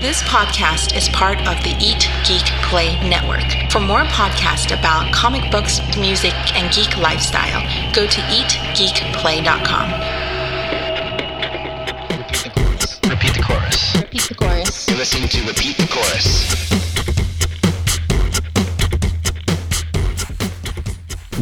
This podcast is part of the Eat Geek Play Network. For more podcasts about comic books, music, and geek lifestyle, go to eatgeekplay.com. Repeat the chorus. Repeat the chorus. You're listening to Repeat the Chorus.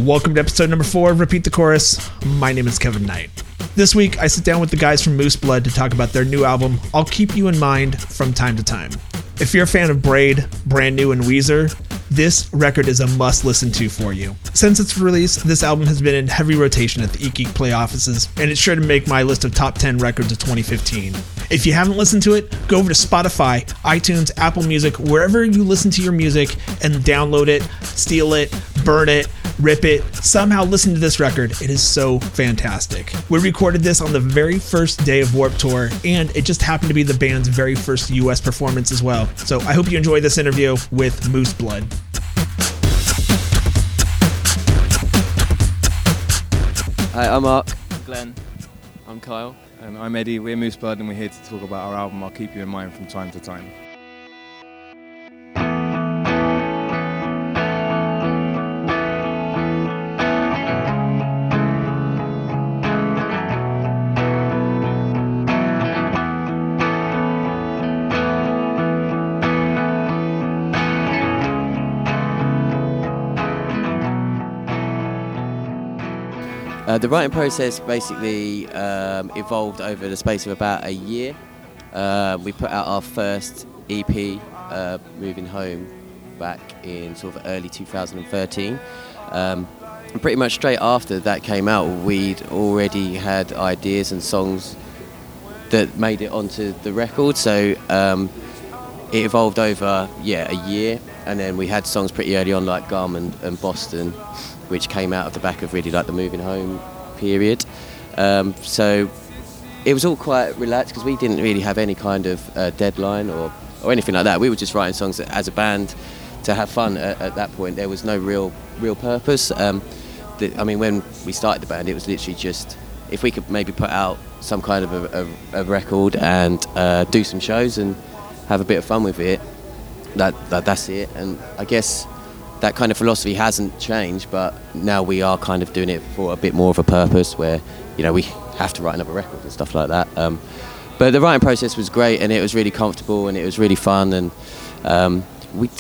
Welcome to episode number four of Repeat the Chorus. My name is Kevin Knight. This week, I sit down with the guys from Moose Blood to talk about their new album, I'll Keep You in Mind from time to time. If you're a fan of Braid, Brand New, and Weezer, this record is a must listen to for you. Since its release, this album has been in heavy rotation at the Eat Geek Play offices, and it's sure to make my list of top 10 records of 2015. If you haven't listened to it, go over to Spotify, iTunes, Apple Music, wherever you listen to your music, and download it, steal it, burn it, rip it, somehow listen to this record. It is so fantastic. We recorded this on the very first day of Warped Tour, and it just happened to be the band's very first US performance as well. So I hope you enjoy this interview with Moose Blood. Hi, I'm Mark. Glenn. I'm Kyle. And I'm Eddie. We're Moose Blood and we're here to talk about our album I'll Keep You in Mind from time to time. Uh, the writing process basically um, evolved over the space of about a year. Uh, we put out our first EP, uh, Moving Home, back in sort of early 2013. Um, pretty much straight after that came out, we'd already had ideas and songs that made it onto the record. So um, it evolved over yeah a year, and then we had songs pretty early on like and, and Boston, which came out of the back of really like the moving home period. Um, so it was all quite relaxed because we didn't really have any kind of uh, deadline or, or anything like that. We were just writing songs as a band to have fun at, at that point. There was no real real purpose. Um, the, I mean, when we started the band, it was literally just if we could maybe put out some kind of a, a, a record and uh, do some shows and have a bit of fun with it. That, that that's it. And I guess that kind of philosophy hasn't changed, but now we are kind of doing it for a bit more of a purpose where, you know, we have to write another record and stuff like that. Um, but the writing process was great and it was really comfortable and it was really fun and um, we,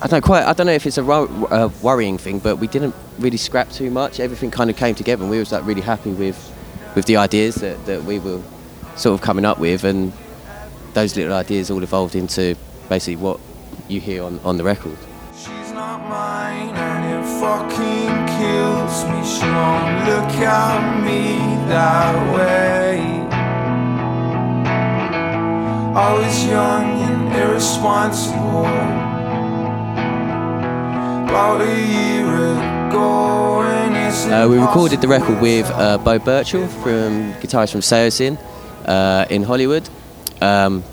I don't quite, I don't know if it's a, a worrying thing, but we didn't really scrap too much. Everything kind of came together and we was like really happy with, with the ideas that, that we were sort of coming up with and those little ideas all evolved into basically what you hear on, on the record. Not mine and it fucking kills me. She won't look at me that way. I was young and irresponsible. About a year ago, and it's Uh, we recorded the record with uh, Beau Burchell, from guitarist from Saosin, uh, in Hollywood, um,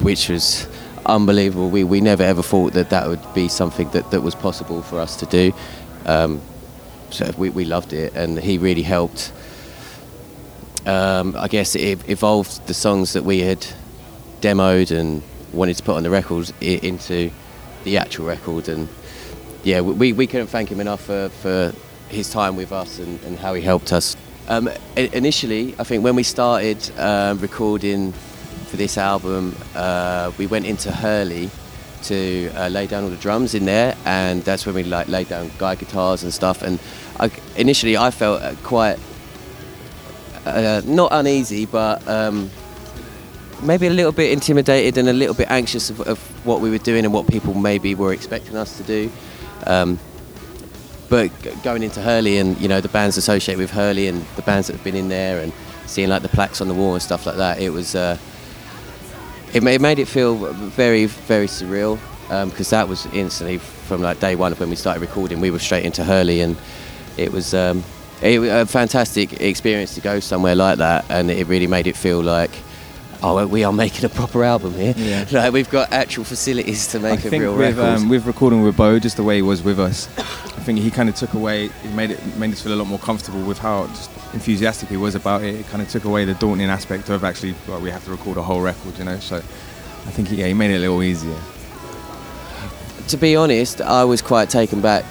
which was unbelievable. We, we never ever thought that that would be something that, that was possible for us to do. Um, so we, we loved it, and he really helped. Um, I guess it evolved the songs that we had demoed and wanted to put on the records into the actual record, and yeah, we, we couldn't thank him enough for, for his time with us and, and how he helped us. Um, initially, I think when we started um, recording for this album, uh, we went into Hurley to uh, lay down all the drums in there, and that's when we like laid down guide guitars and stuff. And I, initially, I felt uh, quite uh, not uneasy, but um, maybe a little bit intimidated and a little bit anxious of, of what we were doing and what people maybe were expecting us to do. Um, but going into Hurley and you know the bands associated with Hurley and the bands that have been in there and seeing like the plaques on the wall and stuff like that, it was uh, it, it made it feel very very surreal because that was instantly from like day one of when we started recording, we were straight into Hurley and it was. Um, it a fantastic experience to go somewhere like that, and it really made it feel like, oh, we are making a proper album here. Yeah. like we've got actual facilities to make a think real record. um, with recording with Beau, just the way he was with us, I think he kind of took away, he made it made us feel a lot more comfortable with how enthusiastic he was about it. It kind of took away the daunting aspect of actually, well, we have to record a whole record, you know. So I think yeah, he made it a little easier. to be honest, I was quite taken back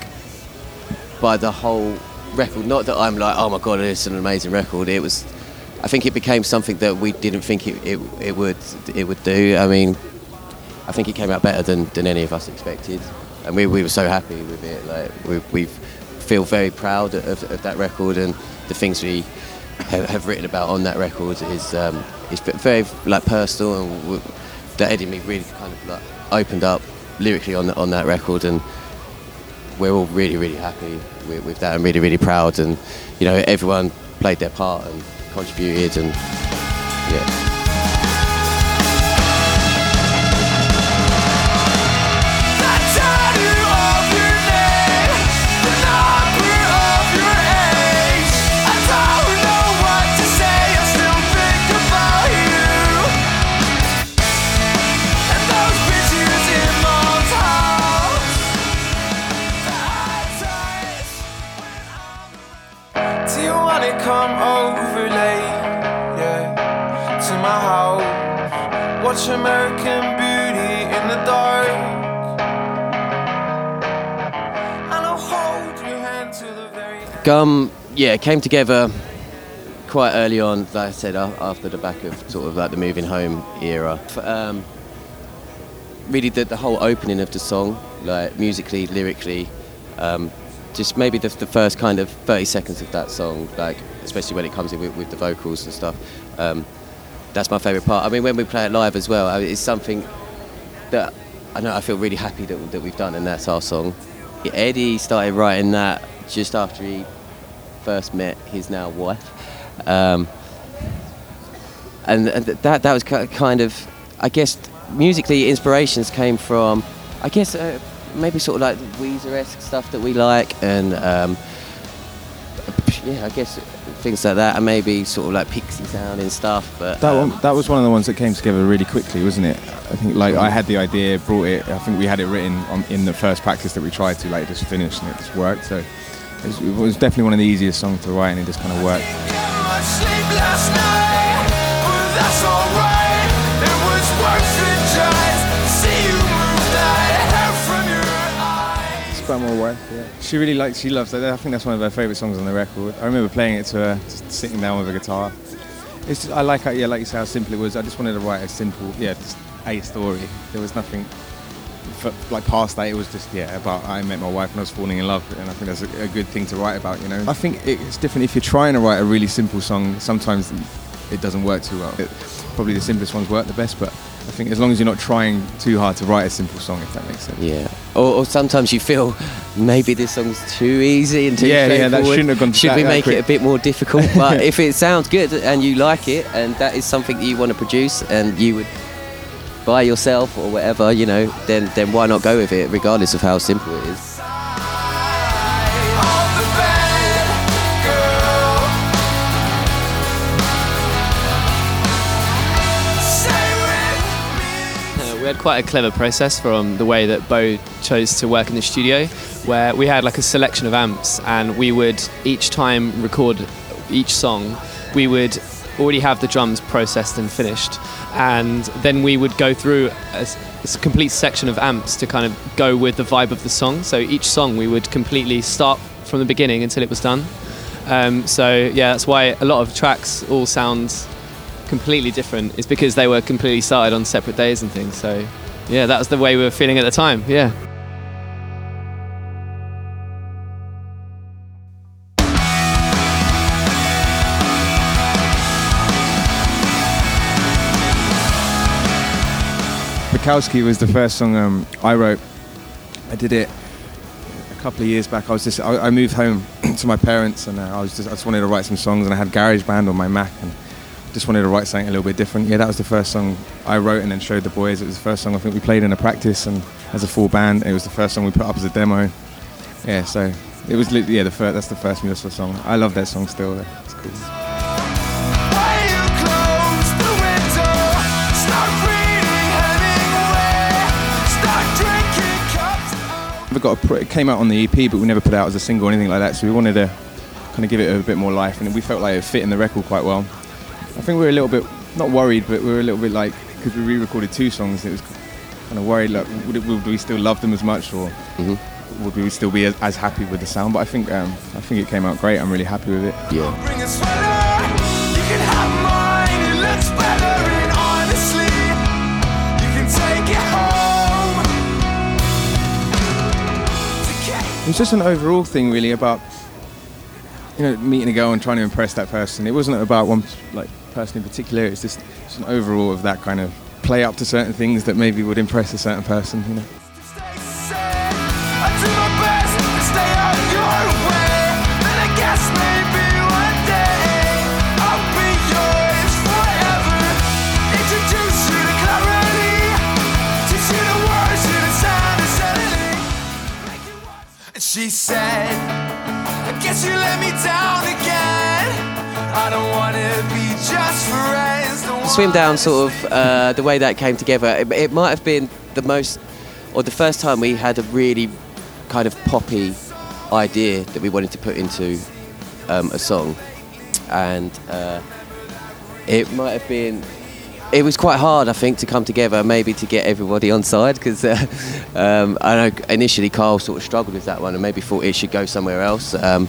by the whole record. Not that I'm like, oh my god, it's an amazing record. It was. I think it became something that we didn't think it, it, it would it would do. I mean, I think it came out better than, than any of us expected, and we, we were so happy with it. Like we we feel very proud of, of that record and the things we have, have written about on that record is um, is very like personal and we, that Eddie and me really kind of like opened up lyrically on on that record and we're all really really happy with, with that and really really proud and you know everyone played their part and contributed and yeah. Wanna come over late? Yeah, to my house. Watch American Beauty in the dark. The. Gum, yeah, came together quite early on, like I said, after the back of sort of like the moving home era. Um, really, the, the whole opening of the song, like musically, lyrically, um, just maybe the, the first kind of 30 seconds of that song, like especially when it comes in with, with the vocals and stuff. Um, that's my favourite part. I mean, when we play it live as well, I mean, it's something that I know I feel really happy that, that we've done, and that's our song. Eddie started writing that just after he first met his now wife, um, and, and that that was kind of, I guess, musically inspirations came from, I guess, uh, maybe sort of like Weezer-esque stuff that we like, and um, yeah, I guess things like that, and maybe sort of like Pixie sound and stuff. But That um, one, that was one of the ones that came together really quickly, wasn't it? I think like I had the idea, brought it. I think we had it written on, in the first practice that we tried to, like just finished and it just worked. So it was, it was definitely one of the easiest songs to write, and it just kind of worked. Quite. Yeah. She really likes. She loves it. I think that's one of her favourite songs on the record. I remember playing it to her, just sitting down with a guitar. It's just, I like how, yeah, like you say, how simple it was. I just wanted to write a simple, yeah, just a story. There was nothing f- like past that. It was just yeah, about I met my wife and I was falling in love, and I think that's a, a good thing to write about. You know, I think it's different if you're trying to write a really simple song. Sometimes it doesn't work too well. It, probably the simplest ones work the best, but I think as long as you're not trying too hard to write a simple song, if that makes sense. Yeah. Or, or sometimes you feel maybe this song's too easy and too Yeah, yeah, that shouldn't have gone Should that- we that make quick. it a bit more difficult? But if it sounds good and you like it, and that is something that you want to produce, and you would buy yourself or whatever, you know, then then why not go with it, regardless of how simple it is. We had quite a clever process from the way that Beau chose to work in the studio, where we had like a selection of amps, and we would each time record each song, we would already have the drums processed and finished, and then we would go through a complete section of amps to kind of go with the vibe of the song. So each song we would completely start from the beginning until it was done. Um, so yeah, that's why a lot of tracks all sound completely different is because they were completely started on separate days and things. So, yeah, that was the way we were feeling at the time. Yeah. Bukowski was the first song um, I wrote. I did it a couple of years back. I was just I, I moved home to my parents and uh, I was just I just wanted to write some songs and I had GarageBand on my Mac and just wanted to write something a little bit different. Yeah, that was the first song I wrote and then showed the boys. It was the first song I think we played in a practice and as a full band. It was the first song we put up as a demo. Yeah, so it was yeah the first that's the first Musa song. I love that song still. It's cool. Why you close the window? Start reading Hemingway. Start drinking cups of never got a it came out on the EP, but we never put out as a single or anything like that. So we wanted to kind of give it a bit more life, and we felt like it fit in the record quite well. I think we were a little bit not worried, but we were a little bit like because we re-recorded two songs, it was kind of worried like would, it, would we still love them as much or Mhm. would we still be as, as happy with the sound? But I think um, I think it came out great. I'm really happy with it. Yeah. Bring a sweater, you can have mine. It looks better, and honestly, you can take it home. It was just an overall thing, really, about you know meeting a girl and trying to impress that person. It wasn't about one like person in particular. It's just, just an overall of that kind of play up to certain things that maybe would impress a certain person. You know. She said, I guess you let me down again. Swim Down, sort of uh, the way that came together. It, it might have been the most, or the first time we had a really kind of poppy idea that we wanted to put into um, a song, and uh, it might have been. It was quite hard, I think, to come together, maybe to get everybody on side, because uh, um, I know initially Carl sort of struggled with that one and maybe thought it should go somewhere else. Um,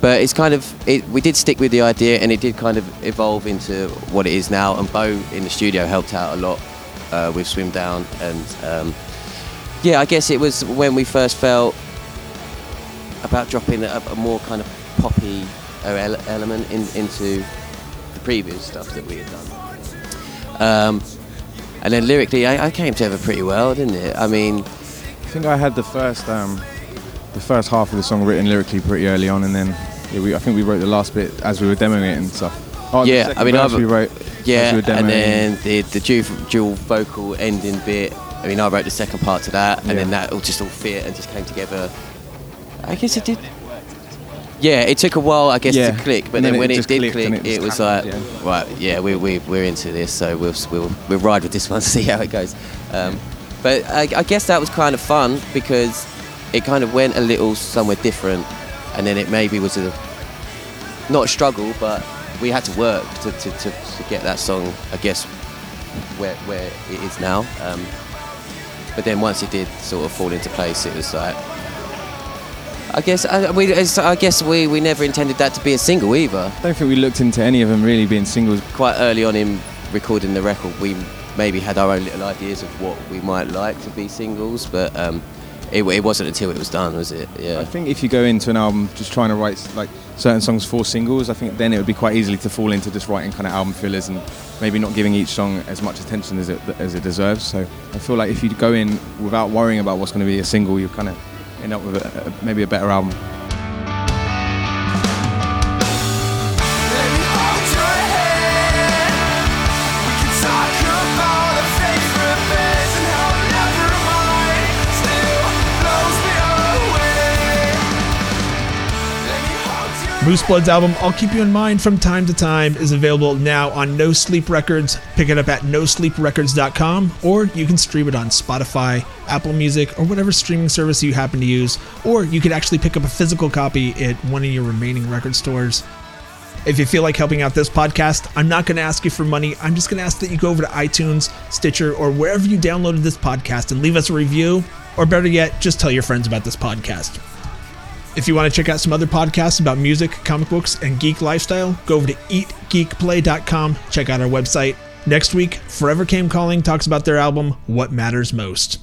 but it's kind of it, we did stick with the idea and it did kind of evolve into what it is now. And Beau in the studio helped out a lot uh, with Swim Down. And um, yeah I guess it was when we first felt about dropping a, a more kind of poppy uh, element in, into the previous stuff that we had done. Um, and then lyrically I, I came together pretty well didn't it? I mean I think I had the first um, the first half of the song written lyrically pretty early on, and then yeah, we, I think we wrote the last bit as we were demoing it and stuff. Oh, Yeah, I mean, I've- we wrote as Yeah, we were demoing. and then the the dual, dual vocal ending bit. I mean, I wrote the second part to that, and then that all just all fit and just came together. I guess it did. Yeah, it took a while, I guess, Yeah, to click, but and then, then it when it did click, it, it was like, happened, right, yeah, we we we're into this, so we'll we'll we'll ride with this one, see how it goes. Um, but I, I guess that was kind of fun because it kind of went a little somewhere different, and then it maybe was a not a struggle, but we had to work to, to, to, to get that song, I guess, where, where it is now. Um, but then once it did sort of fall into place, it was like, I guess, I, we, I guess we, we never intended that to be a single either. I don't think we looked into any of them really being singles. Quite early on in recording the record, we maybe had our own little ideas of what we might like to be singles, but um, it, it wasn't until it was done, was it? Yeah. I think if you go into an album just trying to write like certain songs for singles, I think then it would be quite easily to fall into just writing kind of album fillers and maybe not giving each song as much attention as it as it deserves. So I feel like if you go in without worrying about what's going to be a single, you kind of end up with a, a, maybe a better album. Hold Moose Blood's album, I'll Keep You in Mind from Time to Time, is available now on No Sleep Records. Pick it up at nosleeprecords.com, or you can stream it on Spotify, Apple Music, or whatever streaming service you happen to use, or you could actually pick up a physical copy at one of your remaining record stores. If you feel like helping out this podcast, I'm not going to ask you for money. I'm just going to ask that you go over to iTunes, Stitcher, or wherever you downloaded this podcast and leave us a review, or better yet, just tell your friends about this podcast. If you want to check out some other podcasts about music, comic books, and geek lifestyle, go over to eatgeekplay.com. Check out our website. Next week, Forever Came Calling talks about their album, What Matters Most.